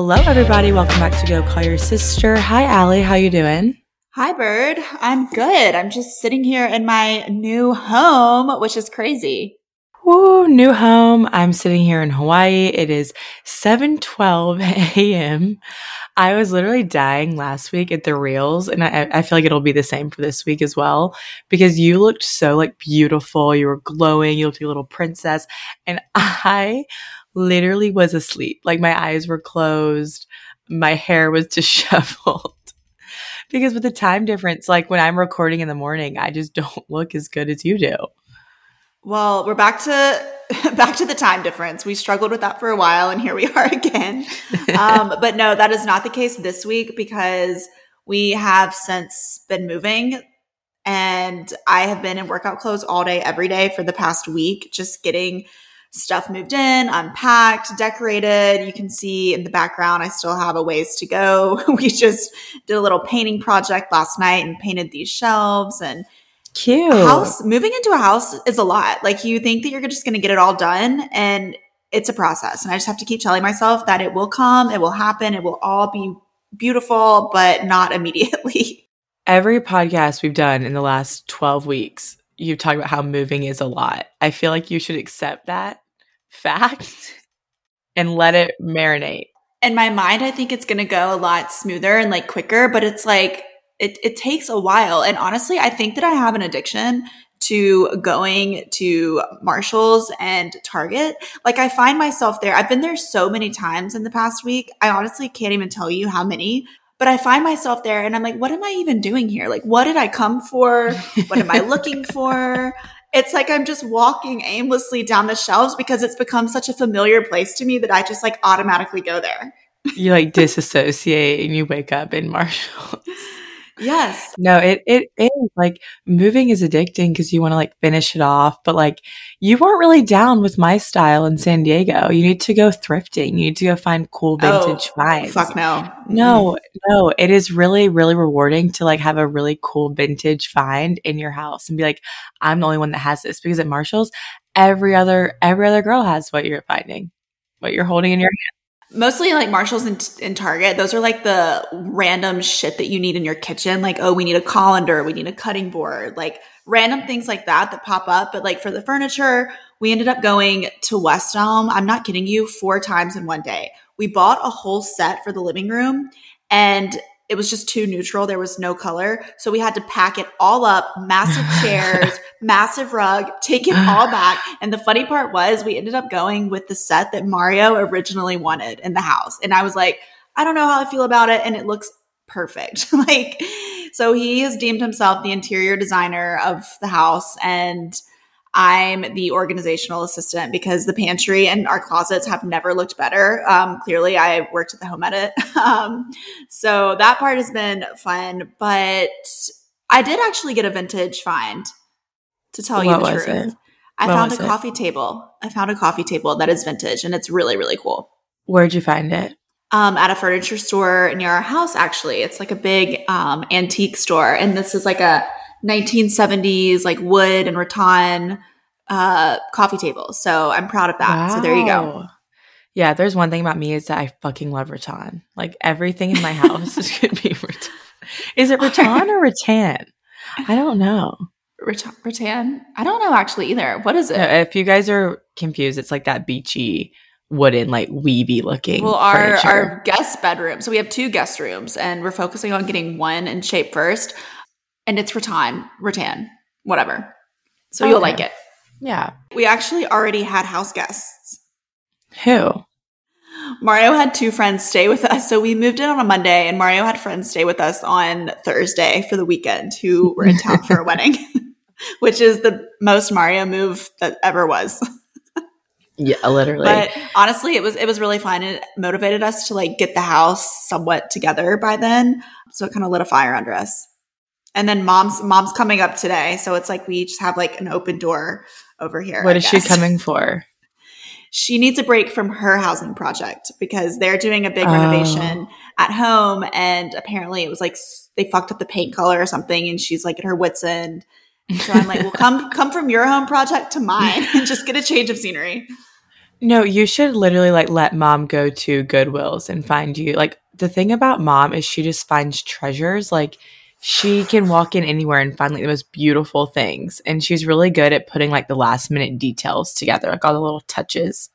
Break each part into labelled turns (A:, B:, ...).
A: Hello, everybody. Welcome back to Go Call Your Sister. Hi, Alli. How you doing?
B: Hi, Bird. I'm good. I'm just sitting here in my new home, which is crazy.
A: Woo, new home. I'm sitting here in Hawaii. It is 7:12 a.m. I was literally dying last week at the reels, and I, I feel like it'll be the same for this week as well because you looked so like beautiful. You were glowing. You looked like a little princess, and I literally was asleep. Like my eyes were closed. My hair was disheveled. because with the time difference, like when I'm recording in the morning, I just don't look as good as you do.
B: Well, we're back to back to the time difference. We struggled with that for a while, and here we are again. Um, but no, that is not the case this week because we have since been moving, and I have been in workout clothes all day, every day for the past week, just getting stuff moved in, unpacked, decorated. You can see in the background, I still have a ways to go. we just did a little painting project last night and painted these shelves and
A: cute.
B: House moving into a house is a lot. Like you think that you're just going to get it all done and it's a process. And I just have to keep telling myself that it will come, it will happen, it will all be beautiful, but not immediately.
A: Every podcast we've done in the last 12 weeks you talk about how moving is a lot. I feel like you should accept that fact and let it marinate.
B: In my mind, I think it's going to go a lot smoother and like quicker, but it's like it, it takes a while. And honestly, I think that I have an addiction to going to Marshalls and Target. Like I find myself there. I've been there so many times in the past week. I honestly can't even tell you how many, but I find myself there and I'm like, what am I even doing here? Like, what did I come for? What am I looking for? It's like I'm just walking aimlessly down the shelves because it's become such a familiar place to me that I just like automatically go there.
A: You like disassociate and you wake up in Marshalls.
B: Yes.
A: No, it it is like moving is addicting because you want to like finish it off, but like you weren't really down with my style in San Diego. You need to go thrifting. You need to go find cool oh, vintage
B: oh,
A: finds.
B: Fuck no.
A: No, no. It is really, really rewarding to like have a really cool vintage find in your house and be like, I'm the only one that has this because at Marshalls, every other every other girl has what you're finding, what you're holding in your hand
B: mostly like Marshalls and, and, Target. Those are like the random shit that you need in your kitchen. Like, oh, we need a colander, we need a cutting board, like random things like that that pop up. But like for the furniture, we ended up going to West Elm. I'm not kidding you, four times in one day. We bought a whole set for the living room and it was just too neutral. There was no color. So we had to pack it all up, massive chairs, massive rug, take it all back. And the funny part was we ended up going with the set that Mario originally wanted in the house. And I was like, I don't know how I feel about it. And it looks perfect. like, so he has deemed himself the interior designer of the house. And I'm the organizational assistant because the pantry and our closets have never looked better. Um, clearly, I worked at the home edit. um, so that part has been fun, but I did actually get a vintage find to tell what you the truth. It? I what found a coffee it? table. I found a coffee table that is vintage and it's really, really cool.
A: Where'd you find it?
B: Um, at a furniture store near our house, actually. It's like a big um, antique store. And this is like a 1970s like wood and rattan uh, coffee table. So I'm proud of that. Wow. So there you go.
A: Yeah, there's one thing about me is that I fucking love rattan. Like everything in my house is gonna be rattan. Is it rattan or rattan? I don't know.
B: Rattan, rattan? I don't know actually either. What is it?
A: No, if you guys are confused, it's like that beachy wooden, like weavy looking.
B: Well, our our guest bedroom. So we have two guest rooms, and we're focusing on getting one in shape first and it's rattan, rattan, whatever. So okay. you'll like it.
A: Yeah.
B: We actually already had house guests.
A: Who?
B: Mario had two friends stay with us. So we moved in on a Monday, and Mario had friends stay with us on Thursday for the weekend who were in town for a wedding, which is the most Mario move that ever was.
A: yeah, literally.
B: But honestly, it was it was really fun. It motivated us to like get the house somewhat together by then. So it kind of lit a fire under us. And then mom's mom's coming up today, so it's like we just have like an open door over here.
A: What I is guess. she coming for?
B: She needs a break from her housing project because they're doing a big oh. renovation at home, and apparently it was like they fucked up the paint color or something, and she's like at her wits end. So I'm like, well, come come from your home project to mine and just get a change of scenery.
A: No, you should literally like let mom go to Goodwills and find you. Like the thing about mom is she just finds treasures. Like she can walk in anywhere and find like the most beautiful things. And she's really good at putting like the last minute details together, like all the little touches.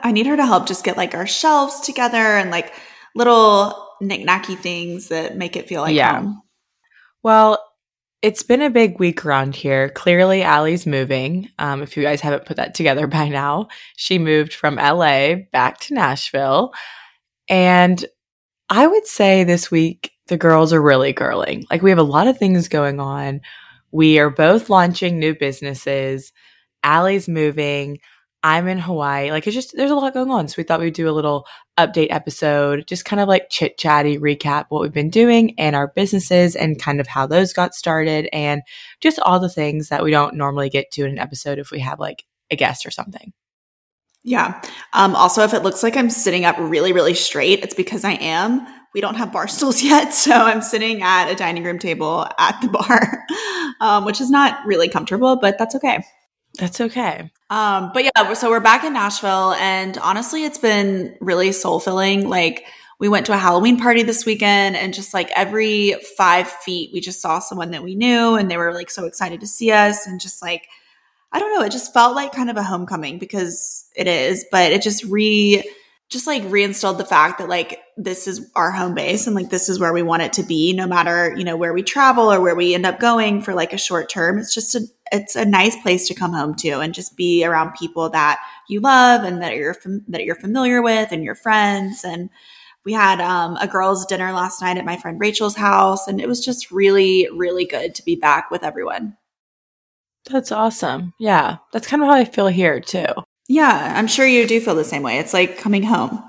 B: I need her to help just get like our shelves together and like little knick-knacky things that make it feel like
A: Yeah.
B: home.
A: Well, it's been a big week around here. Clearly, Alli's moving. Um, if you guys haven't put that together by now, she moved from LA back to Nashville. And I would say this week, the girls are really girling. Like, we have a lot of things going on. We are both launching new businesses. Alli's moving. I'm in Hawaii. Like, it's just, there's a lot going on. So, we thought we'd do a little update episode, just kind of like chit chatty recap what we've been doing and our businesses and kind of how those got started and just all the things that we don't normally get to in an episode if we have like a guest or something.
B: Yeah. Um, also, if it looks like I'm sitting up really, really straight, it's because I am. We don't have bar stools yet, so I'm sitting at a dining room table at the bar, um, which is not really comfortable, but that's okay.
A: That's okay.
B: Um, but yeah, so we're back in Nashville, and honestly, it's been really soul filling. Like, we went to a Halloween party this weekend, and just like every five feet, we just saw someone that we knew, and they were like so excited to see us, and just like, I don't know, it just felt like kind of a homecoming because it is, but it just re, just like reinstilled the fact that like this is our home base and like this is where we want it to be, no matter you know where we travel or where we end up going for like a short term. It's just a it's a nice place to come home to and just be around people that you love and that you're fam- that you're familiar with and your friends and we had um, a girls dinner last night at my friend rachel's house and it was just really really good to be back with everyone
A: That's awesome. Yeah. That's kind of how I feel here too.
B: Yeah i'm sure you do feel the same way it's like coming home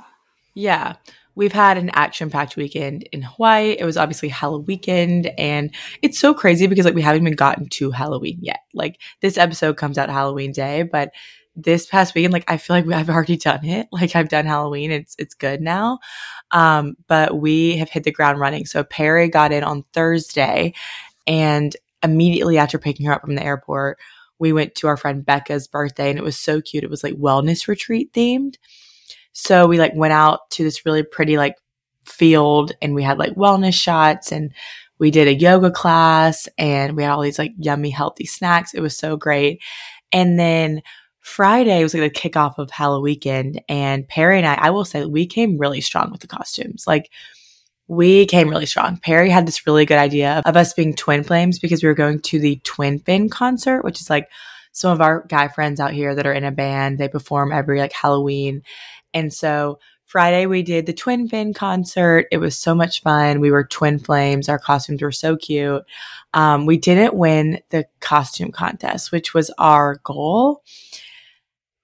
A: Yeah. We've had an action packed weekend in Hawaii. It was obviously Halloween weekend. And it's so crazy because like we haven't even gotten to Halloween yet. Like this episode comes out Halloween day, but this past weekend, like I feel like I've already done it. Like I've done Halloween. It's it's good now. Um, but we have hit the ground running. So Perry got in on Thursday and immediately after picking her up from the airport, we went to our friend Becca's birthday and it was so cute. It was like wellness retreat themed. So we like went out to this really pretty like field and we had like wellness shots and we did a yoga class and we had all these like yummy healthy snacks. It was so great. And then Friday was like the kickoff of Halloween weekend and Perry and I, I will say we came really strong with the costumes. Like we came really strong. Perry had this really good idea of us being twin flames because we were going to the Twin Fin concert, which is like some of our guy friends out here that are in a band. They perform every like Halloween. And so Friday we did the Twin Fin concert. It was so much fun. We were twin flames. Our costumes were so cute. Um, we didn't win the costume contest, which was our goal.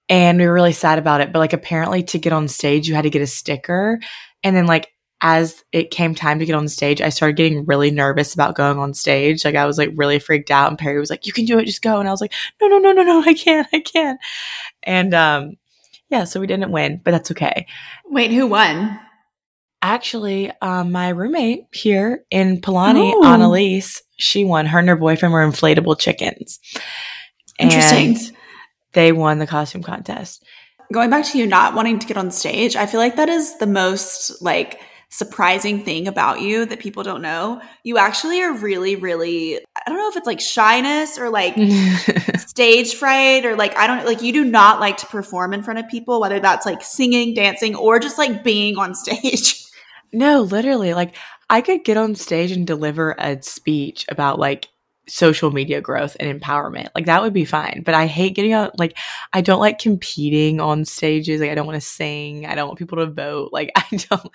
A: And we were really sad about it. But like apparently to get on stage, you had to get a sticker. And then like as it came time to get on stage, I started getting really nervous about going on stage. Like I was like really freaked out. And Perry was like, You can do it, just go. And I was like, No, no, no, no, no, I can't, I can't. And um yeah, so we didn't win, but that's okay.
B: wait who won
A: Actually, um, my roommate here in Palani,
B: Oh.
A: Annalise, she won. Her and her boyfriend were inflatable chickens.
B: Interesting.
A: And they won the costume contest.
B: going back to you not wanting to get on stage i feel like that is the most like surprising thing about you that people don't know. You actually are really really i don't know if it's like shyness or like stage fright or like i don't like you do not like to perform in front of people whether that's like singing dancing or just like being on stage.
A: No, literally, like I could get on stage and deliver a speech about like social media growth and empowerment. Like that would be fine. But I hate getting out like I don't like competing on stages. Like I don't want to sing. I don't want people to vote. Like I don't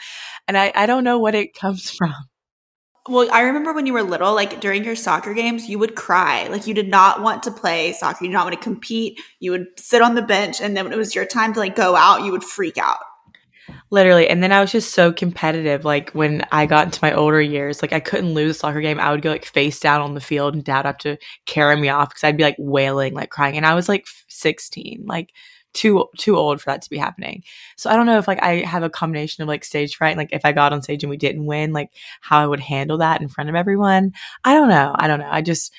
A: and I, I don't know what it comes from.
B: well i remember when you were little like during your soccer games you would cry like you did not want to play soccer you did not want to compete you would sit on the bench and then when it was your time to like go out you would freak out
A: Literally. And then I was just so competitive. Like when I got into my older years, like I couldn't lose a soccer game. I would go like face down on the field and dad would have to carry me off because I'd be like wailing, like crying. And I was like 16, like too too old for that to be happening. So I don't know if like I have a combination of like stage fright and like if I got on stage and we didn't win, like how I would handle that in front of everyone. I don't know. I don't know. I just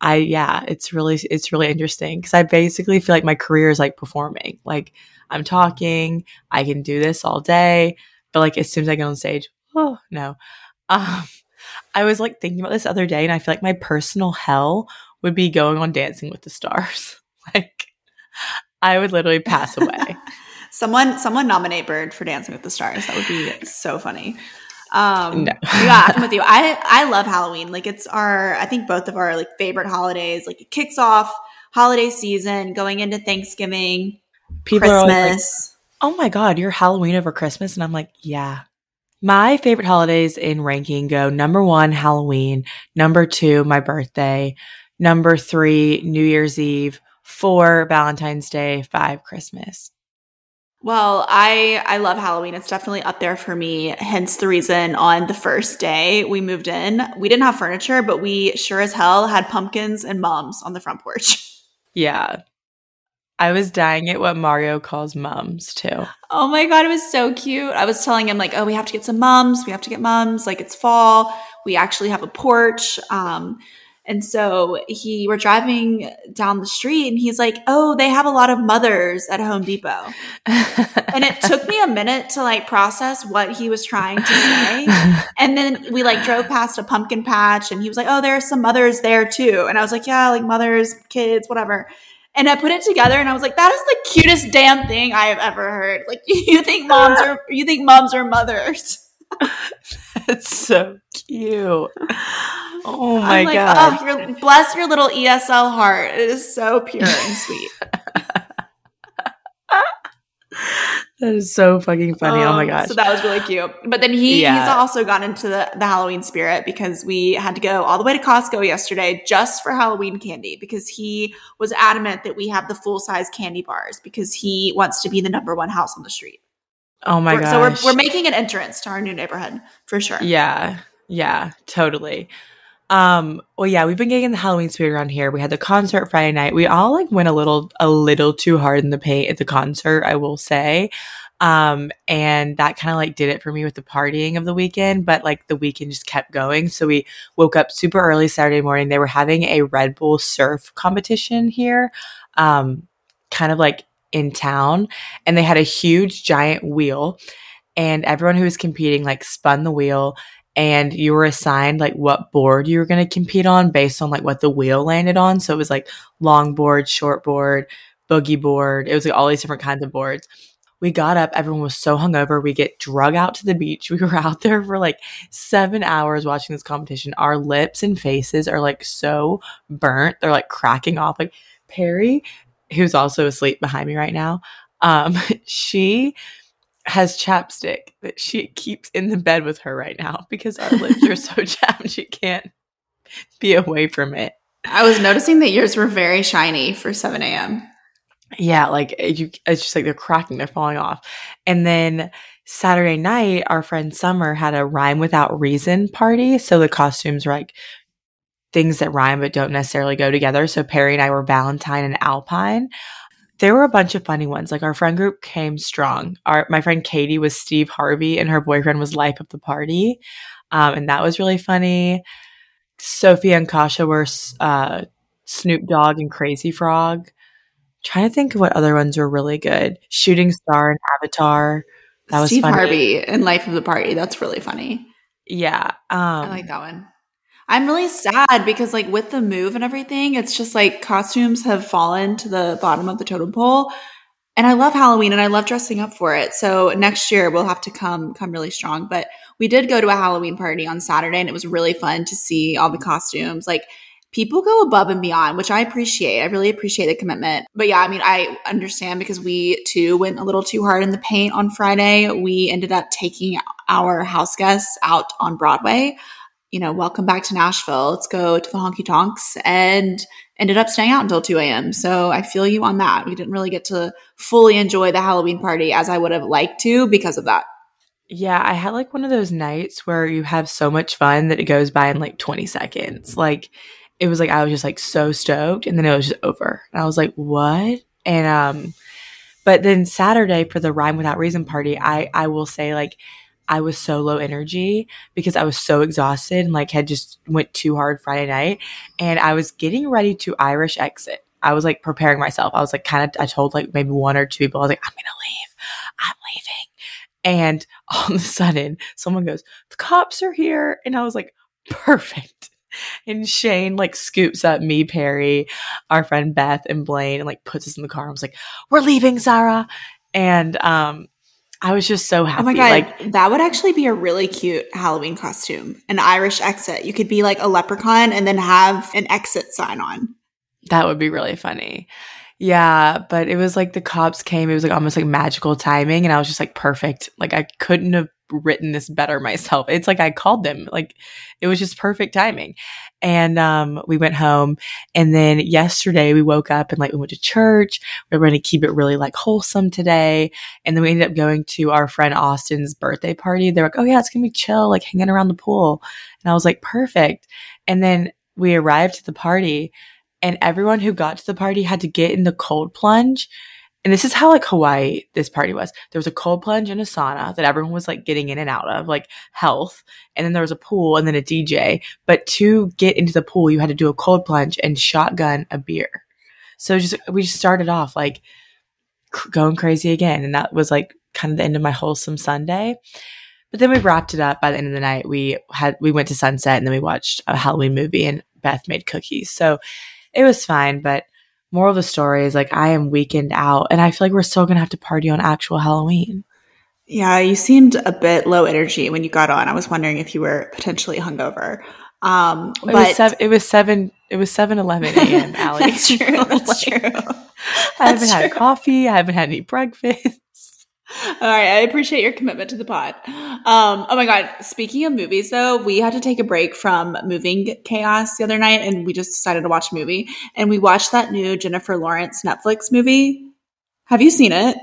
A: I yeah, it's really it's really interesting because I basically feel like my career is like performing. Like I'm talking, I can do this all day, but like as soon as I get on stage, oh no. Um, I was like thinking about this other day, and I feel like my personal hell would be going on Dancing with the Stars. like I would literally pass away.
B: someone someone nominate Bird for Dancing with the Stars. That would be so funny. Um, no. yeah, I'm with you. I I love Halloween. Like it's our I think both of our like favorite holidays. Like it kicks off holiday season, going into Thanksgiving, People Christmas.
A: Like, oh my god, you're Halloween over Christmas, and I'm like, yeah. My favorite holidays in ranking go number one, Halloween. Number two, my birthday. Number three, New Year's Eve. Four, Valentine's Day. Five, Christmas.
B: Well, I I love Halloween. It's definitely up there for me. Hence the reason on the first day we moved in, we didn't have furniture, but we sure as hell had pumpkins and mums on the front porch.
A: Yeah. I was dying at what Mario calls mums too.
B: Oh my god, it was so cute. I was telling him like, "Oh, we have to get some mums. We have to get mums. Like it's fall. We actually have a porch." Um, and so he we're driving down the street and he's like, "Oh, they have a lot of mothers at Home Depot." and it took me a minute to like process what he was trying to say. And then we like drove past a pumpkin patch and he was like, "Oh, there are some mothers there too." And I was like, "Yeah, like mothers, kids, whatever." And I put it together and I was like, that is the cutest damn thing I have ever heard. Like you think moms are you think moms are mothers.
A: That's so cute. Oh my like, god!
B: Oh, bless your little ESL heart. It is so pure and sweet.
A: That is so fucking funny. Um, oh my um, gosh.
B: So that was really cute. But then he yeah. he's also gone into the, the Halloween spirit because we had to go all the way to Costco yesterday just for Halloween candy because he was adamant that we have the full size candy bars because he wants to be the number one house on the street.
A: Oh my god!
B: So we're we're making an entrance to our new neighborhood for sure.
A: Yeah, yeah, totally. Um, well, yeah, we've been getting the Halloween spirit around here. We had the concert Friday night. We all like went a little, a little too hard in the paint at the concert, I will say. Um, and that kind of like did it for me with the partying of the weekend, but like the weekend just kept going. So we woke up super early Saturday morning. They were having a Red Bull surf competition here, um, kind of like in town, and they had a huge giant wheel. And everyone who was competing like spun the wheel and you were assigned like what board you were going to compete on based on like what the wheel landed on. So it was like long board, short board, boogie board. It was like all these different kinds of boards. We got up, everyone was so hungover. We get drug out to the beach. We were out there for like seven hours watching this competition. Our lips and faces are like so burnt. They're like cracking off. Like Perry, who's also asleep behind me right now, um, she has chapstick that she keeps in the bed with her right now because our lips are so chapped she can't be away from it.
B: I was noticing that yours were very shiny for 7 a.m.
A: Yeah, like you, it's just like they're cracking, they're falling off. And then Saturday night, our friend Summer had a rhyme without reason party. So the costumes were like things that rhyme but don't necessarily go together. So Perry and I were Valentine and Alpine there were a bunch of funny ones. Like our friend group came strong. Our my friend Katie was Steve Harvey, and her boyfriend was life of the party, um, and that was really funny. Sophie and Kasha were uh, Snoop Dogg and Crazy Frog. I'm trying to think of what other ones were really good. Shooting Star and Avatar.
B: That was Steve Harvey and Life of the Party. That's really funny.
A: Yeah, um, I
B: like that one. I'm really sad because like with the move and everything, it's just like costumes have fallen to the bottom of the totem pole. And I love Halloween and I love dressing up for it. So next year we'll have to come come really strong. But we did go to a Halloween party on Saturday and it was really fun to see all the costumes. Like people go above and beyond, which I appreciate. I really appreciate the commitment. But yeah, I mean, I understand because we too went a little too hard in the paint on Friday. We ended up taking our house guests out on Broadway you know, welcome back to Nashville. Let's go to the honky tonks and ended up staying out until 2 a.m. So I feel you on that. We didn't really get to fully enjoy the Halloween party as I would have liked to because of that.
A: Yeah, I had like one of those nights where you have so much fun that it goes by in like 20 seconds. Like it was like I was just like so stoked and then it was just over. And I was like, "What?" And um but then Saturday for the Rhyme Without Reason party, I I will say like I was so low energy because I was so exhausted and like had just went too hard Friday night and I was getting ready to Irish exit. I was like preparing myself. I was like kind of I told like maybe one or two people I was like I'm going to leave. I'm leaving. And all of a sudden someone goes, "The cops are here." And I was like, "Perfect." And Shane like scoops up me, Perry, our friend Beth, and Blaine, and like puts us in the car. I was like, "We're leaving, Sarah." And um, I was just so happy.
B: Oh my god,
A: Like
B: that would actually be a really cute Halloween costume. An Irish exit. You could be like a leprechaun and then have an exit sign on.
A: that would be really funny. Yeah, but it was like the cops came. It was like almost like magical timing, and I was just like perfect. Like I couldn't have written this better myself. It's like I called them. Like it was just perfect timing. And um, we went home, and then yesterday we woke up and like we went to church. We were going to keep it really like wholesome today, and then we ended up going to our friend Austin's birthday party. They're like, "Oh yeah, it's gonna be chill, like hanging around the pool," and I was like, "Perfect." And then we arrived at the party, and everyone who got to the party had to get in the cold plunge. And this is how like Hawaii this party was. There was a cold plunge and a sauna that everyone was like getting in and out of, like health. And then there was a pool and then a DJ. But to get into the pool, you had to do a cold plunge and shotgun a beer. So just we just started off like going crazy again, and that was like kind of the end of my wholesome Sunday. But then we wrapped it up by the end of the night. We had we went to sunset and then we watched a Halloween movie and Beth made cookies. So it was fine, but moral of the story is like I am weakened out and I feel like we're still gonna have to party on actual Halloween.
B: Yeah, you seemed a bit low energy when you got on. I was wondering if you were potentially hungover. Um,
A: It
B: but
A: was seven it was seven it was seven eleven AM, Alli.
B: that's true. That's
A: Like,
B: true.
A: I haven't
B: That's
A: had coffee, I haven't had any breakfast.
B: All right, I appreciate your commitment to the pod. Um, oh my god, speaking of movies though, we had to take a break from moving chaos the other night and we just decided to watch a movie and we watched that new Jennifer Lawrence Netflix movie. Have you seen it?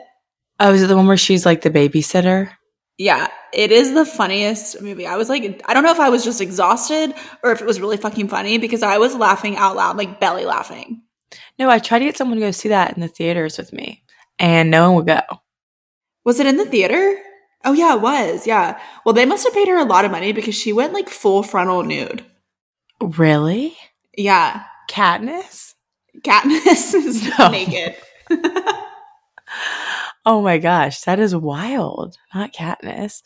A: Oh, is it the one where she's like the babysitter?
B: Yeah, it is the funniest movie. I was like I don't know if I was just exhausted or if it was really fucking funny because I was laughing out loud, like belly laughing.
A: No, I tried to get someone to go see that in the theaters with me, and no one would go.
B: Was it in the theater? Oh yeah, it was. Yeah. Well, they must have paid her a lot of money because she went like full frontal nude.
A: Really?
B: Yeah.
A: Katniss?
B: Katniss is
A: No.
B: naked.
A: Oh my gosh, that is wild. Not Katniss.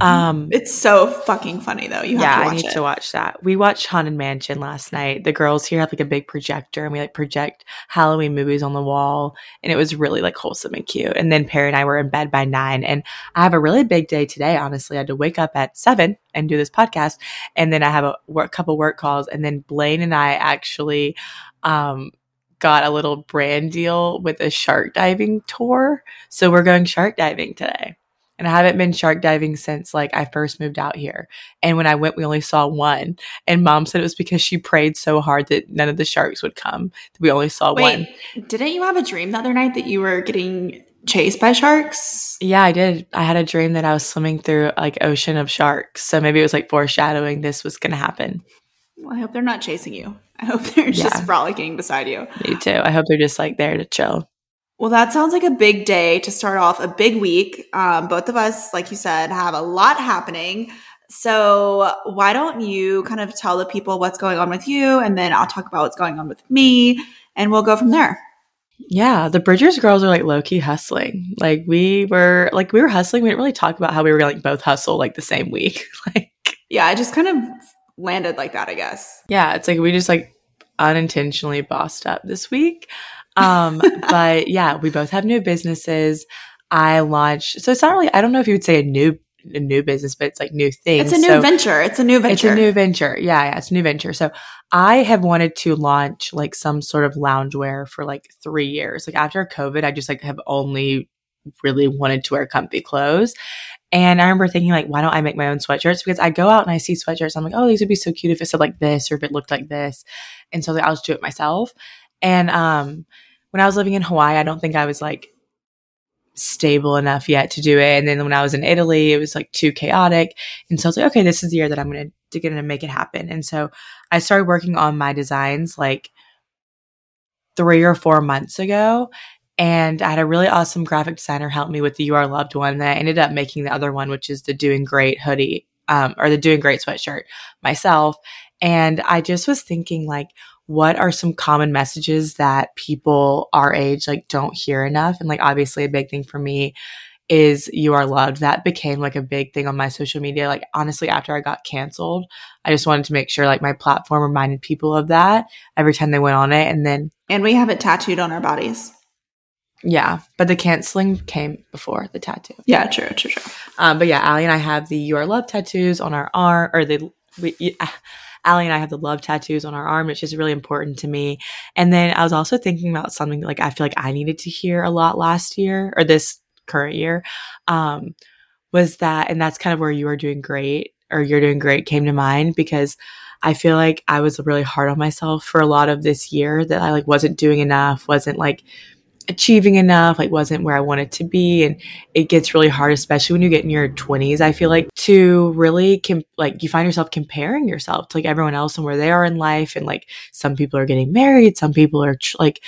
A: Um,
B: It's so fucking funny though. You have
A: yeah,
B: to
A: I
B: watch
A: need
B: it.
A: to watch that. We watched Haunted Mansion last night. The girls here have like a big projector, and we like project Halloween movies on the wall, and it was really like wholesome and cute. And then Perry and I were in bed by nine, and I have a really big day today. Honestly, I had to wake up at seven and do this podcast, and then I have a work, couple work calls, and then Blaine and I actually um, got a little brand deal with a shark diving tour, so we're going shark diving today. And I haven't been shark diving since like I first moved out here. And when I went, we only saw one. And mom said it was because she prayed so hard that none of the sharks would come. We only saw one.
B: Didn't you have a dream the other night that you were getting chased by sharks?
A: Yeah, I did. I had a dream that I was swimming through like ocean of sharks. So maybe it was like foreshadowing this was going to happen.
B: Well, I hope they're not chasing you. I hope they're
A: Yeah.
B: just frolicking beside you.
A: Me too. I hope they're just like there to chill.
B: Well, that sounds like a big day to start off a big week. Um, both of us, like you said, have a lot happening. So, why don't you kind of tell the people what's going on with you, and then I'll talk about what's going on with me, and we'll go from there.
A: Yeah, the Bridgers girls are like low key hustling. Like we were like we were hustling. We didn't really talk about how we were like both hustle like the same week. like
B: Yeah, I just kind of landed like that, I guess.
A: yeah, it's like we just like unintentionally bossed up this week. Um, but yeah, we both have new businesses. I launched, so it's not really. I don't know if you would say a new a new business, but it's like new things.
B: It's a new
A: So
B: venture. It's a new venture.
A: It's a new venture. Yeah, yeah, it's a new venture. So I have wanted to launch like some sort of loungewear for like three years. Like after COVID, I just like have only really wanted to wear comfy clothes. And I remember thinking like, why don't I make my own sweatshirts? Because I go out and I see sweatshirts. I'm like, oh, these would be so cute if it said like this or if it looked like this. And so like, I'll just do it myself. And um, when I was living in Hawaii, I don't think I was like stable enough yet to do it. And then when I was in Italy, it was like too chaotic. And so I was like, okay, this is the year that I'm going to get in and make it happen. And so I started working on my designs like three or four months ago. And I had a really awesome graphic designer help me with the You Are Loved one. And I ended up making the other one, which is the Doing Great hoodie, um, or the Doing Great sweatshirt myself. And I just was thinking, like, what are some common messages that people our age like don't hear enough? And like, obviously, a big thing for me is you are loved. That became like a big thing on my social media. Like, honestly, after I got canceled, I just wanted to make sure like my platform reminded people of that every time they went on it. And then,
B: and we have it tattooed on our bodies.
A: Yeah, but the canceling came before the tattoo.
B: Yeah, true, true, true.
A: Um, but yeah, Alli and I have the "You Are Love" tattoos on our arm, or the we, Alli and I have the love tattoos on our arm, which is really important to me. And then I was also thinking about something like I feel like I needed to hear a lot last year or this current year. Um, was that, and that's kind of where you are doing great or you're doing great came to mind because I feel like I was really hard on myself for a lot of this year that I like wasn't doing enough, wasn't like achieving enough, like wasn't where I wanted to be. And it gets really hard, especially when you get in your 20s. I feel like to really, com- like, you find yourself comparing yourself to like everyone else and where they are in life. And like, some people are getting married, some people are tr- like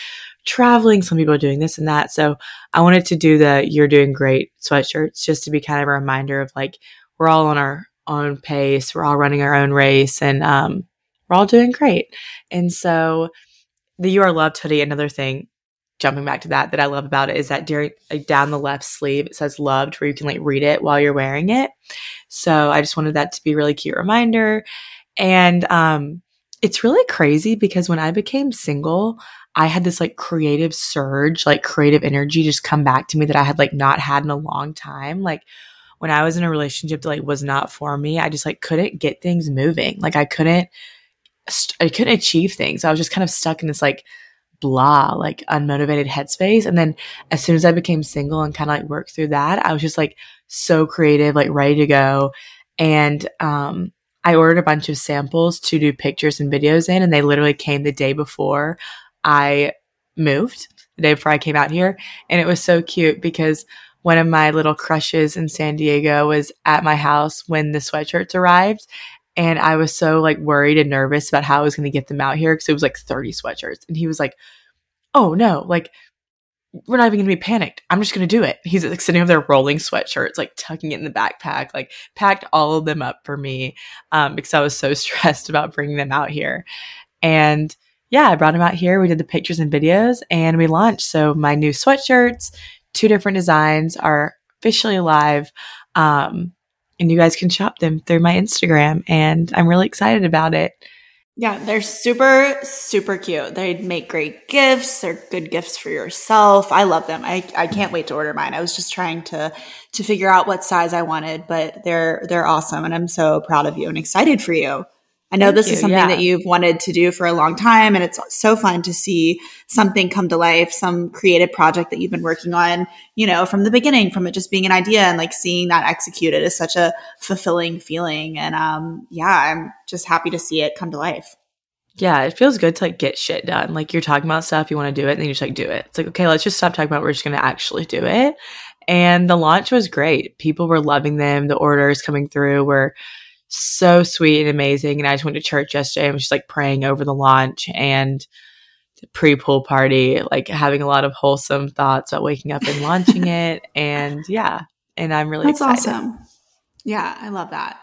A: traveling, some people are doing this and that. So I wanted to do the You're Doing Great sweatshirts just to be kind of a reminder of like, we're all on our own pace, we're all running our own race, and um, we're all doing great. And so, the You Are Loved hoodie, another thing jumping back to that that I love about it is that during like down the left sleeve it says loved where you can like read it while you're wearing it. So I just wanted that to be really cute reminder. And um it's really crazy because when I became single, I had this like creative surge, like creative energy just come back to me that I had like not had in a long time. Like when I was in a relationship that like was not for me, I just like couldn't get things moving. Like I couldn't I couldn't achieve things. I was just kind of stuck in this like blah, like unmotivated headspace. And then as soon as I became single and kind of like worked through that, I was just like so creative, like ready to go. And um, I ordered a bunch of samples to do pictures and videos in, and they literally came the day before I moved, the day before I came out here. And it was so cute because one of my little crushes in San Diego was at my house when the sweatshirts arrived and I was so like worried and nervous about how I was going to get them out here because it was like 30 sweatshirts. And he was like, oh no, like we're not even going to be panicked. I'm just going to do it. He's like sitting over there rolling sweatshirts, like tucking it in the backpack, like packed all of them up for me um, because I was so stressed about bringing them out here. And yeah, I brought them out here. We did the pictures and videos and we launched. So my new sweatshirts, two different designs are officially live. Um, and you guys can shop them through my Instagram. And I'm really excited about it.
B: Yeah, they're super, super cute. They make great gifts. They're good gifts for yourself. I love them. I, I can't wait to order mine. I was just trying to to figure out what size I wanted, but they're they're awesome and I'm so proud of you and excited for you. I know Thank this you. is something yeah. that you've wanted to do for a long time, and it's so fun to see something come to life, some creative project that you've been working on, you know, from the beginning, from it just being an idea and like seeing that executed is such a fulfilling feeling. And um, yeah, I'm just happy to see it come to life.
A: Yeah, it feels good to like get shit done. Like you're talking about stuff, you want to do it, and then you just like do it. It's like, okay, let's just stop talking about it. We're just going to actually do it. And the launch was great. People were loving them. The orders coming through were so sweet and amazing. And I just went to church yesterday and was just like praying over the launch and the pre pool party, like having a lot of wholesome thoughts about waking up and launching it. And yeah, and I'm really That's excited. awesome.
B: Yeah, I love that.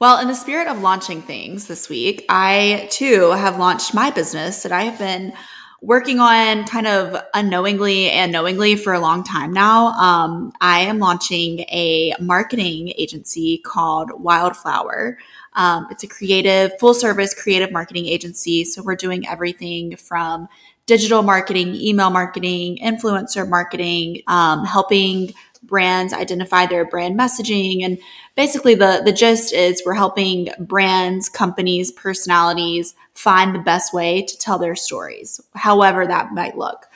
B: Well, in the spirit of launching things this week, I too have launched my business that I have been working on kind of unknowingly and knowingly for a long time now. Um, I am launching a marketing agency called Wildflower. Um, it's a creative, full service creative marketing agency. So we're doing everything from digital marketing, email marketing, influencer marketing, um, helping brands identify their brand messaging and basically the the gist is we're helping brands companies personalities find the best way to tell their stories however that might look.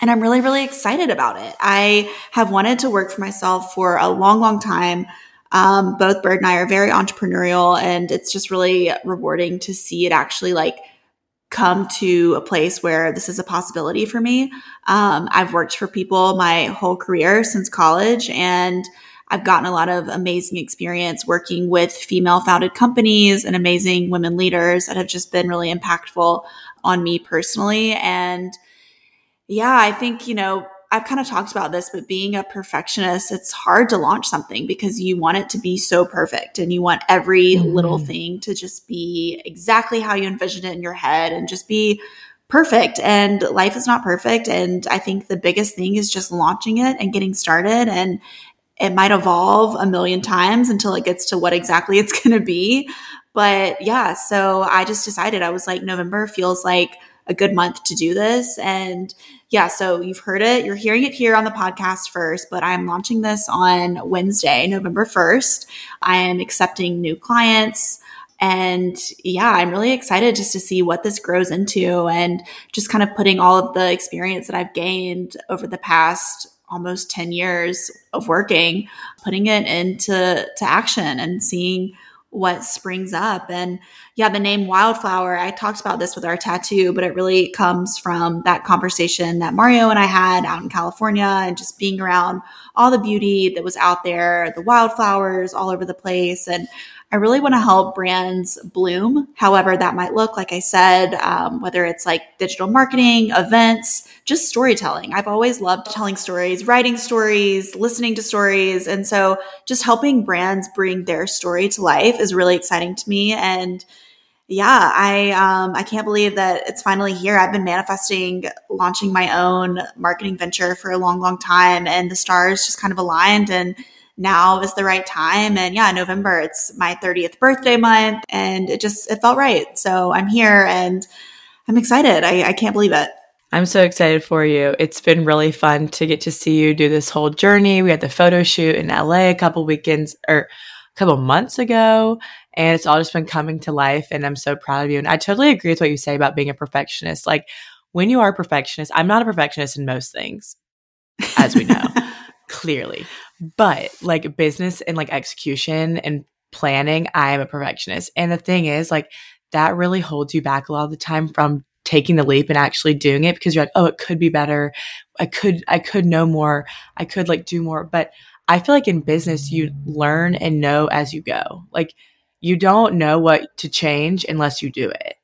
B: And i'm really really excited about it. I have wanted to work for myself for a long long time. Um, both bird and i are very entrepreneurial and it's just really rewarding to see it actually like come to a place where this is a possibility for me. Um, I've worked for people my whole career since college, and I've gotten a lot of amazing experience working with female founded companies and amazing women leaders that have just been really impactful on me personally. And yeah, I think, you know, I've kind of talked about this, but being a perfectionist, it's hard to launch something because you want it to be so perfect and you want every mm-hmm. little thing to just be exactly how you envision it in your head and just be perfect. And life is not perfect. And I think the biggest thing is just launching it and getting started. And it might evolve a million times until it gets to what exactly it's going to be. But yeah, so I just decided I was like, November feels like a good month to do this. And yeah, so you've heard it. You're hearing it here on the podcast first, but I'm launching this on Wednesday, November 1st. I am accepting new clients. And yeah, I'm really excited just to see what this grows into and just kind of putting all of the experience that I've gained over the past almost 10 years of working, putting it into to action and seeing what springs up. And yeah, the name Wildflower, I talked about this with our tattoo, but it really comes from that conversation that Mario and I had out in California and just being around all the beauty that was out there, the wildflowers all over the place. And I really want to help brands bloom, however that might look. Like I said, um, whether it's like digital marketing, events, just storytelling. I've always loved telling stories, writing stories, listening to stories. And so just helping brands bring their story to life is really exciting to me. And yeah, I um, I can't believe that it's finally here. I've been manifesting launching my own marketing venture for a long, long time, and the stars just kind of aligned and now is the right time. And yeah, November, it's my 30th birthday month and it just, it felt right. So I'm here and I'm excited. I, I can't believe it.
A: I'm so excited for you. It's been really fun to get to see you do this whole journey. We had the photo shoot in LA a couple weekends or a couple months ago, and it's all just been coming to life. And I'm so proud of you. And I totally agree with what you say about being a perfectionist. Like when you are a perfectionist, I'm not a perfectionist in most things, as we know. clearly. But like business and like execution and planning, I am a perfectionist. And the thing is, like, that really holds you back a lot of the time from taking the leap and actually doing it because you're like, oh, it could be better. I could, I could know more. I could like do more. But I feel like in business, you learn and know as you go. Like, you don't know what to change unless you do it.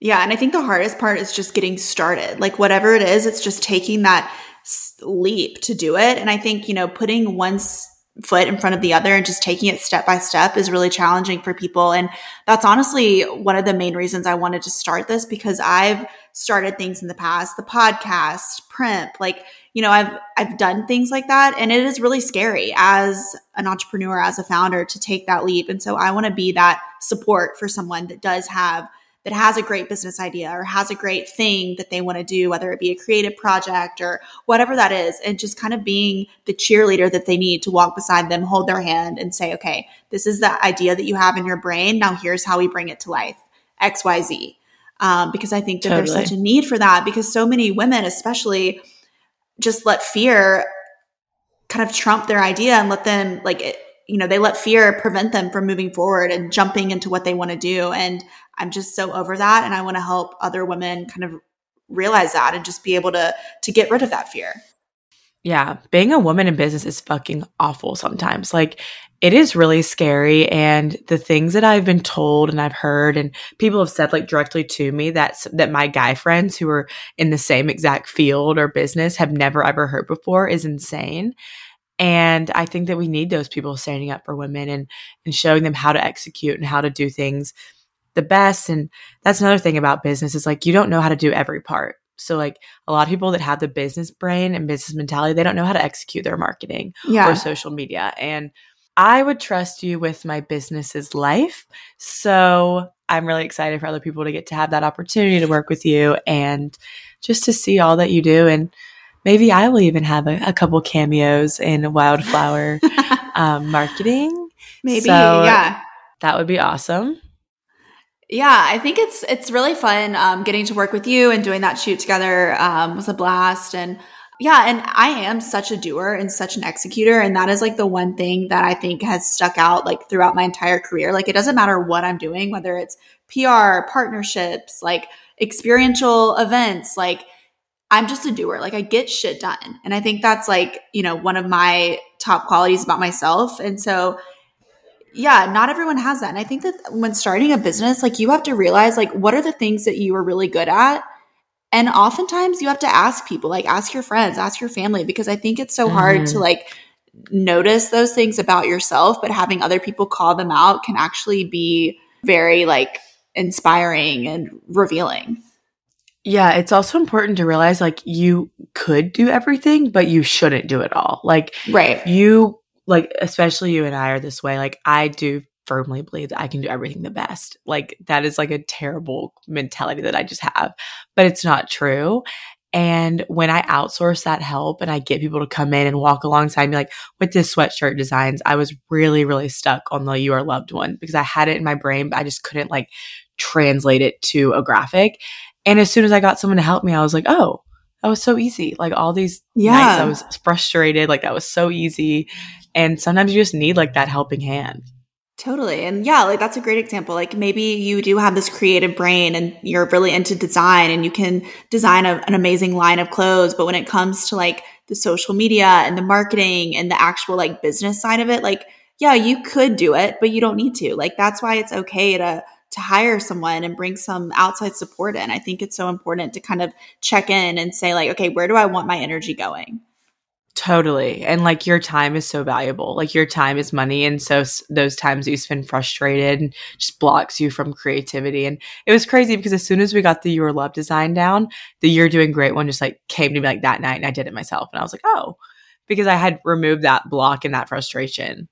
B: Yeah. And I think the hardest part is just getting started. Like, whatever it is, it's just taking that leap to do it. And I think, you know, putting one foot in front of the other and just taking it step by step is really challenging for people. And that's honestly one of the main reasons I wanted to start this because I've started things in the past, the podcast, print, like, you know, I've I've done things like that and it is really scary as an entrepreneur, as a founder to take that leap. And so I want to be that support for someone that does have that has a great business idea or has a great thing that they want to do, whether it be a creative project or whatever that is, and just kind of being the cheerleader that they need to walk beside them, hold their hand, and say, okay, this is the idea that you have in your brain. Now here's how we bring it to life XYZ. Um, because I think that totally. there's such a need for that because so many women, especially, just let fear kind of trump their idea and let them like it, you know they let fear prevent them from moving forward and jumping into what they want to do and i'm just so over that and i want to help other women kind of realize that and just be able to to get rid of that fear.
A: Yeah being a woman in business is fucking awful sometimes. Like it is really scary and the things that i've been told and i've heard and people have said like directly to me that that my guy friends who are in the same exact field or business have never ever heard before is insane. And I think that we need those people standing up for women and, and showing them how to execute and how to do things the best. And that's another thing about business is like you don't know how to do every part. So like a lot of people that have the business brain and business mentality, they don't know how to execute their marketing yeah. or social media. And I would trust you with my business's life. So I'm really excited for other people to get to have that opportunity to work with you and just to see all that you do and maybe I will even have a, a couple cameos in wildflower um, marketing.
B: Maybe, so yeah.
A: That would be awesome.
B: Yeah, I think it's it's really fun um, getting to work with you and doing that shoot together um, was a blast. And yeah, and I am such a doer and such an executor, and that is like the one thing that I think has stuck out like throughout my entire career. Like it doesn't matter what I'm doing, whether it's PR, partnerships, like experiential events, like I'm just a doer. Like I get shit done. And I think that's like, you know, one of my top qualities about myself. And so, yeah, not everyone has that. And I think that when starting a business, like you have to realize like what are the things that you are really good at And oftentimes you have to ask people, like ask your friends, ask your family, because I think it's so mm-hmm. hard to mm-hmm. like notice those things about yourself, but having other people call them out can actually be very like inspiring and revealing.
A: Yeah, it's also important to realize like you could do everything, but you shouldn't do it all. Like,
B: right.
A: You, like, especially you and I are this way. Like, I do firmly believe that I can do everything the best. Like, that is like a terrible mentality that I just have, but it's not true. And when I outsource that help and I get people to come in and walk alongside me, like with this sweatshirt designs, I was really, really stuck on the You Are Loved one because I had it in my brain, but I just couldn't like translate it to a graphic. And as soon as I got someone to help me, I was like, oh, that was so easy. Like all these yeah. nights I was frustrated. Like that was so easy. And sometimes you just need like that helping hand.
B: Totally. And yeah, like that's a great example. Like maybe you do have this creative brain and you're really into design and you can design a, an amazing line of clothes. But when it comes to like the social media and the marketing and the actual like business side of it, like, yeah, you could do it, but you don't need to. Like that's why it's okay to to hire someone and bring some outside support in. I think it's so important to kind of check in and say, like, okay, where do I want my energy going?
A: Totally. And like your time is so valuable. Like your time is money. And so those times you spend frustrated just blocks you from creativity. And it was crazy because as soon as we got the Your Love design down, the You're Doing Great one just like came to me like that night and I did it myself. And I was like, oh, because I had removed that block and that frustration.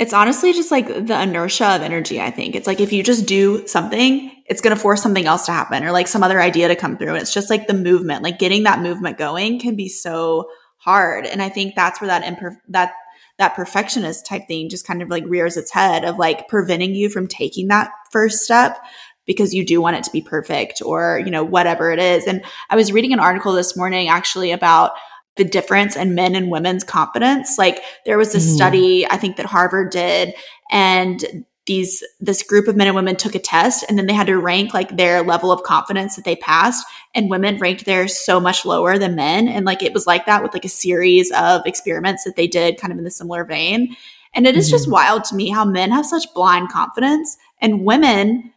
B: It's honestly just like the inertia of energy, I think. It's like if you just do something, it's going to force something else to happen or like some other idea to come through. It's just like the movement, like getting that movement going can be so hard. And I think that's where that imper- that that perfectionist type thing just kind of like rears its head of like preventing you from taking that first step because you do want it to be perfect or you know whatever it is. And I was reading an article this morning actually about the difference in men and women's confidence. Like there was a mm. study I think that Harvard did and these this group of men and women took a test and then they had to rank like their level of confidence that they passed and women ranked theirs so much lower than men and like it was like that with like a series of experiments that they did kind of in the similar vein and it is mm-hmm. just wild to me how men have such blind confidence and women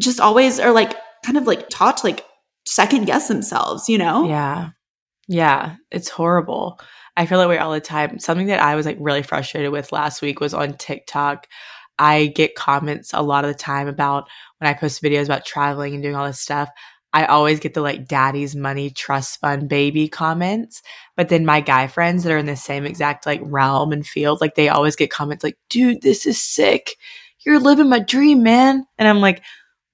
B: just always are like kind of like taught to like second guess themselves you know
A: yeah yeah it's horrible I feel that way all the time. Something that I was like really frustrated with last week was on TikTok. I get comments a lot of the time about when I post videos about traveling and doing all this stuff. I always get the like daddy's money trust fund baby comments. But then my guy friends that are in the same exact like realm and field, like they always get comments like, dude, this is sick. You're living my dream, man. And I'm like,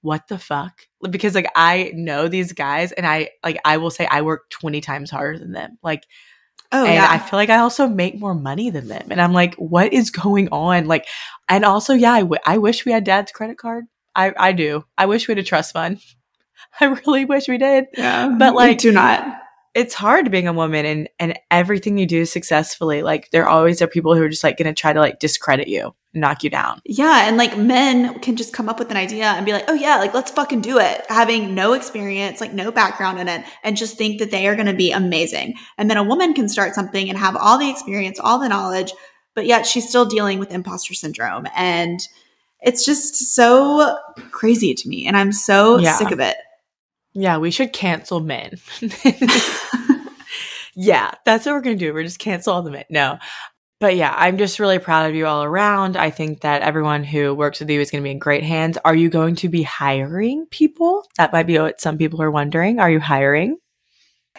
A: what the fuck? Because like I know these guys and I like I will say I work 20 times harder than them. Like Oh, and yeah. I feel like I also make more money than them. And I'm like, what is going on? Like, and also, yeah, I, w- I wish we had dad's credit card. I, I do. I wish we had a trust fund. I really wish we did.
B: Yeah. But like, do not.
A: It's hard being a woman and, and everything you do successfully. Like, there always are people who are just like going to try to like discredit you knock you down.
B: Yeah. And like men can just come up with an idea and be like, oh, yeah, like let's fucking do it. Having no experience, like no background in it, and just think that they are going to be amazing. And then a woman can start something and have all the experience, all the knowledge, but yet she's still dealing with imposter syndrome. And it's just so crazy to me. And I'm so yeah. sick of it.
A: Yeah. We should cancel men. yeah, that's what we're going to do. We're just cancel all the men. No, but yeah, I'm just really proud of you all around. I think that everyone who works with you is going to be in great hands. Are you going to be hiring people? That might be what some people are wondering. Are you hiring?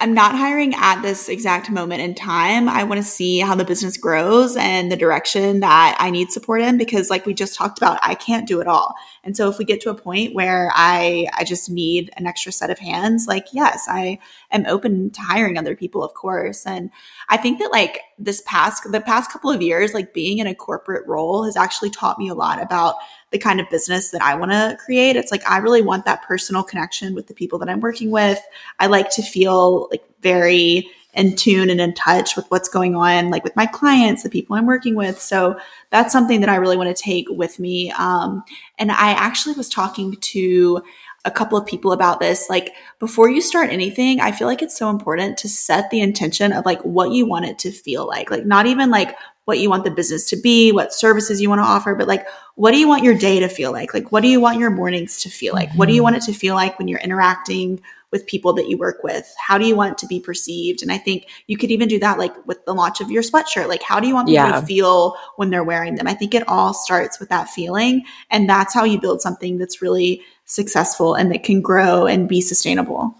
B: I'm not hiring at this exact moment in time. I want to see how the business grows and the direction that I need support in because like we just talked about, I can't do it all. And so if we get to a point where I I just need an extra set of hands, like yes, I am open to hiring other people, of course. And I think that like this past the past couple of years, like being in a corporate role has actually taught me a lot about the kind of business that I want to create. It's like I really want that personal connection with the people that I'm working with. I like to feel like very in tune and in touch with what's going on, like with my clients, the people I'm working with. So that's something that I really want to take with me. Um, and I actually was talking to a couple of people about this. Like before you start anything, I feel like it's so important to set the intention of like what you want it to feel like. Like not even like what you want the business to be, what services you want to offer, but like what do you want your day to feel like? Like what do you want your mornings to feel like? Mm-hmm. What do you want it to feel like when you're interacting with people that you work with? How do you want to be perceived? And I think you could even do that like with the launch of your sweatshirt. Like, how do you want people
A: Yeah.
B: to feel when they're wearing them? I think it all starts with that feeling. And that's how you build something that's really successful and that can grow and be sustainable.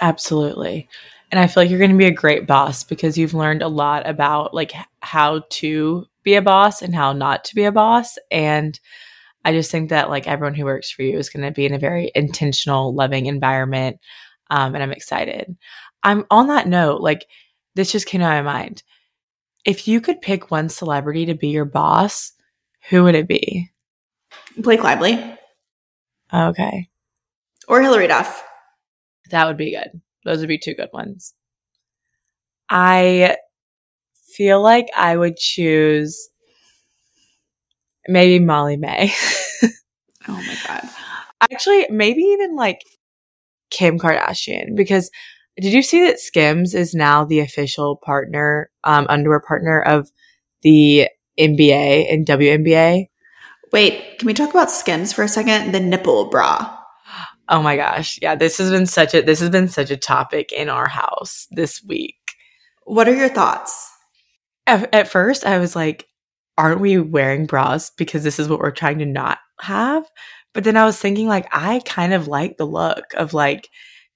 A: Absolutely. And I feel like you're going to be a great boss because you've learned a lot about like how to be a boss and how not to be a boss. And I just think that like everyone who works for you is going to be in a very intentional, loving environment. Um, and I'm excited. I'm on that note, like this just came to my mind. If you could pick one celebrity to be your boss, who would it be?
B: Blake Lively
A: Okay.
B: or Hilary Duff.
A: That would be good. Those would be two good ones. I feel like I would choose maybe Molly-Mae.
B: Oh my God.
A: Actually, maybe even like Kim Kardashian because did you see that Skims is now the official partner, um, underwear partner of the NBA and WNBA?
B: Wait, can we talk about Skims for a second? The nipple bra.
A: Oh my gosh. Yeah, this has been such a this has been such a topic in our house this week.
B: What are your thoughts?
A: At, at first, I was like, aren't we wearing bras because this is what we're trying to not have? But then I was thinking, like, I kind of like the look of like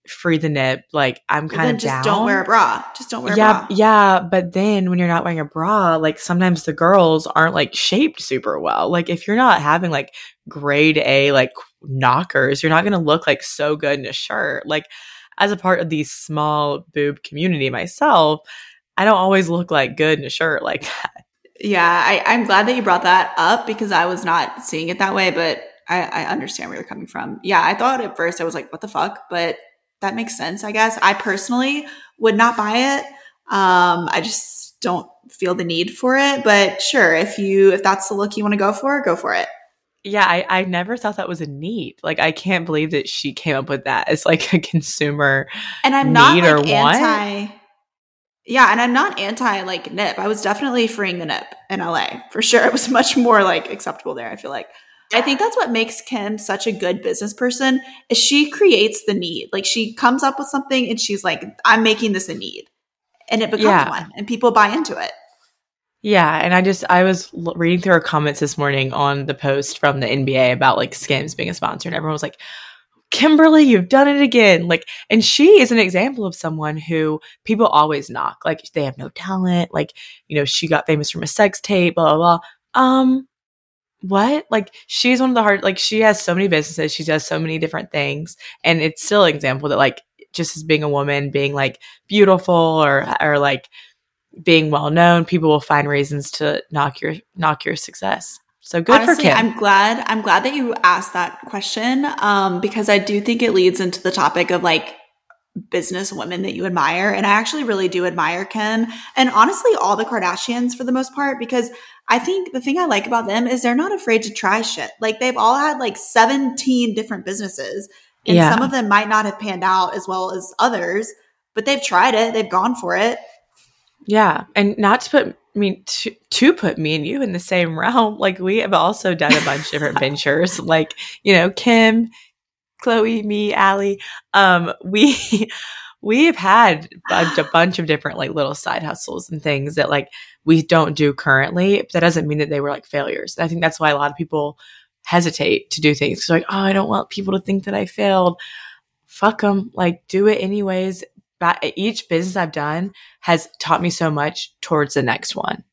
A: free the nip. Like, I'm kind of
B: just
A: down.
B: don't wear a bra. Just don't wear
A: yeah,
B: a bra.
A: yeah. But then when you're not wearing a bra, like sometimes the girls aren't like shaped super well. Like if you're not having like grade A like knockers, you're not gonna look like so good in a shirt. Like as a part of the small boob community myself, I don't always look like good in a shirt like that.
B: Yeah, I, I'm glad that you brought that up because I was not seeing it that way, but I, I understand where you're coming from. Yeah, I thought at first I was like, what the fuck? But that makes sense, I guess. I personally would not buy it. Um, I just don't feel the need for it. But sure, if you if that's the look you want to go for, go for it.
A: Yeah, I, I never thought that was a need. Like I can't believe that she came up with that as like a consumer.
B: And I'm not like
A: want?
B: anti Yeah, and I'm not anti like nip. I was definitely freeing the nip in LA. For sure. It was much more like acceptable there, I feel like. I think that's what makes Kim such a good business person is she creates the need. Like she comes up with something and she's like, I'm making this a need. And it becomes
A: Yeah.
B: one and people buy into it.
A: Yeah, and I just I was l- reading through her comments this morning on the post from the NBA about like Skims being a sponsor, and everyone was like, "Kimberly, you've done it again!" Like, and she is an example of someone who people always knock, like they have no talent, like you know she got famous from a sex tape, blah blah blah. Um, what? Like she's one of the hard. Like she has so many businesses, she does so many different things, and it's still an example that like just as being a woman, being like beautiful or or like being well known, people will find reasons to knock your knock your success. So good
B: Honestly,
A: for Kim.
B: I'm glad I'm glad that you asked that question um, because I do think it leads into the topic of like business women that you admire, and I actually really do admire Kim and honestly all the Kardashians for the most part because I think the thing I like about them is they're not afraid to try shit. Like they've all had like 17 different businesses, and
A: Yeah.
B: some of them might not have panned out as well as others, but they've tried it, they've gone for it.
A: yeah, and not to put I mean to, to put me and you in the same realm. Like we have also done a bunch of different ventures. Like you know Kim, Khloé, me, Alli. Um, we we have had a, a bunch of different like little side hustles and things that like we don't do currently. But that doesn't mean that they were like failures. I think that's why a lot of people hesitate to do things. like, oh, I don't want people to think that I failed. Fuck them. Like, do it anyways. But each business I've done has taught me so much towards the next one.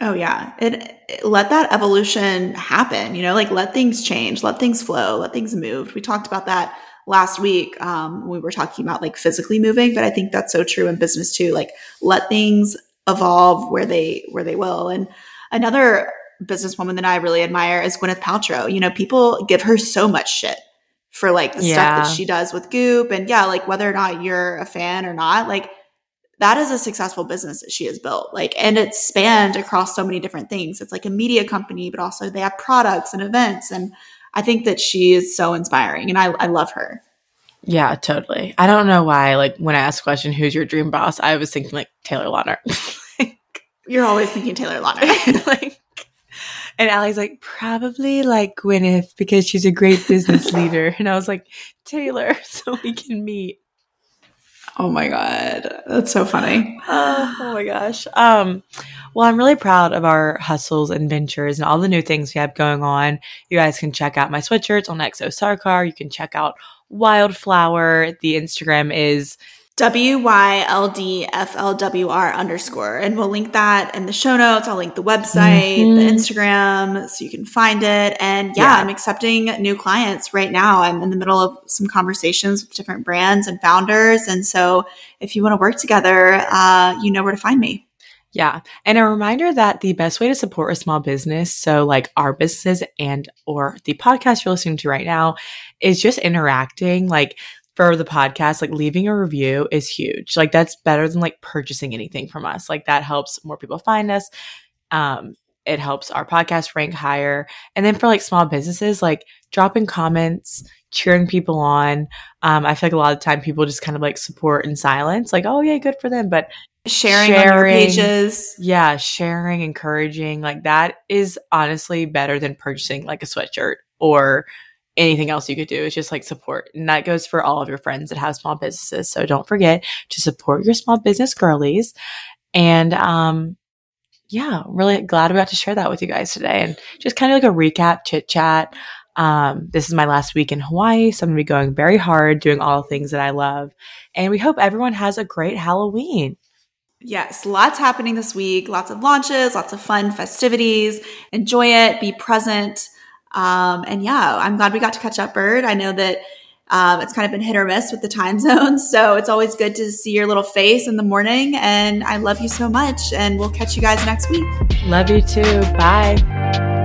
B: Oh yeah. It, it- let that evolution happen, you know, like let things change, let things flow, let things move. We talked about that last week. Um, we were talking about like physically moving, but I think that's so true in business too. Like let things evolve where they where they will. And another businesswoman that I really admire is Gwyneth Paltrow. You know, people give her so much shit for like the stuff that she does with Goop. And yeah, like whether or not you're a fan or not, like that is a successful business that she has built. Like, and it's spanned across so many different things. It's like a media company, but also they have products and events. And I think that she is so inspiring and I, I love her.
A: Yeah, totally. I don't know why. Like when I asked the question, "Who's your dream boss?" I was thinking like Taylor Lautner.
B: You're always thinking Taylor Lautner.
A: like, and Alli's like probably like Gwyneth because she's a great business leader, and I was like Taylor, so we can meet.
B: Oh my god, that's so funny.
A: Uh, oh my gosh. Um, well, I'm really proud of our hustles and ventures and all the new things we have going on. You guys can check out my sweatshirts on XO SarCar. You can check out WYLD FLWR. The Instagram is
B: W Y L D F L W R underscore. And we'll link that in the show notes. I'll link the website, mm-hmm. the Instagram, so you can find it. And yeah, yeah, I'm accepting new clients right now. I'm in the middle of some conversations with different brands and founders. And so if you want to work together, uh, you know where to find me.
A: Yeah. And a reminder that the best way to support a small business, so like our businesses and or the podcast you're listening to right now, is just interacting. Like for the podcast, like leaving a review is huge. Like that's better than like purchasing anything from us. Like that helps more people find us. Um, it helps our podcast rank higher. And then for like small businesses, like dropping comments, cheering people on. Um, I feel like a lot of time people just kind of like support in silence, like, oh yeah, good for them. But
B: sharing, sharing pages.
A: Yeah, sharing, encouraging, like that is honestly better than purchasing like a sweatshirt or anything else you could do is just like support. And that goes for all of your friends that have small businesses. So don't forget to support your small business girlies. And um yeah, really glad we got to share that with you guys today and just kind of like a recap, chit chat. Um, this is my last week in Hawaii, so I'm gonna be going very hard, doing all the things that I love. And we hope everyone has a great Halloween.
B: Yes, lots happening this week, lots of launches, lots of fun festivities. Enjoy it, be present. Um, and yeah, I'm glad we got to catch up, Bird. I know that um, it's kind of been hit or miss with the time zones. So it's always good to see your little face in the morning. And I love you so much. And we'll catch you guys next week.
A: Love you too. Bye.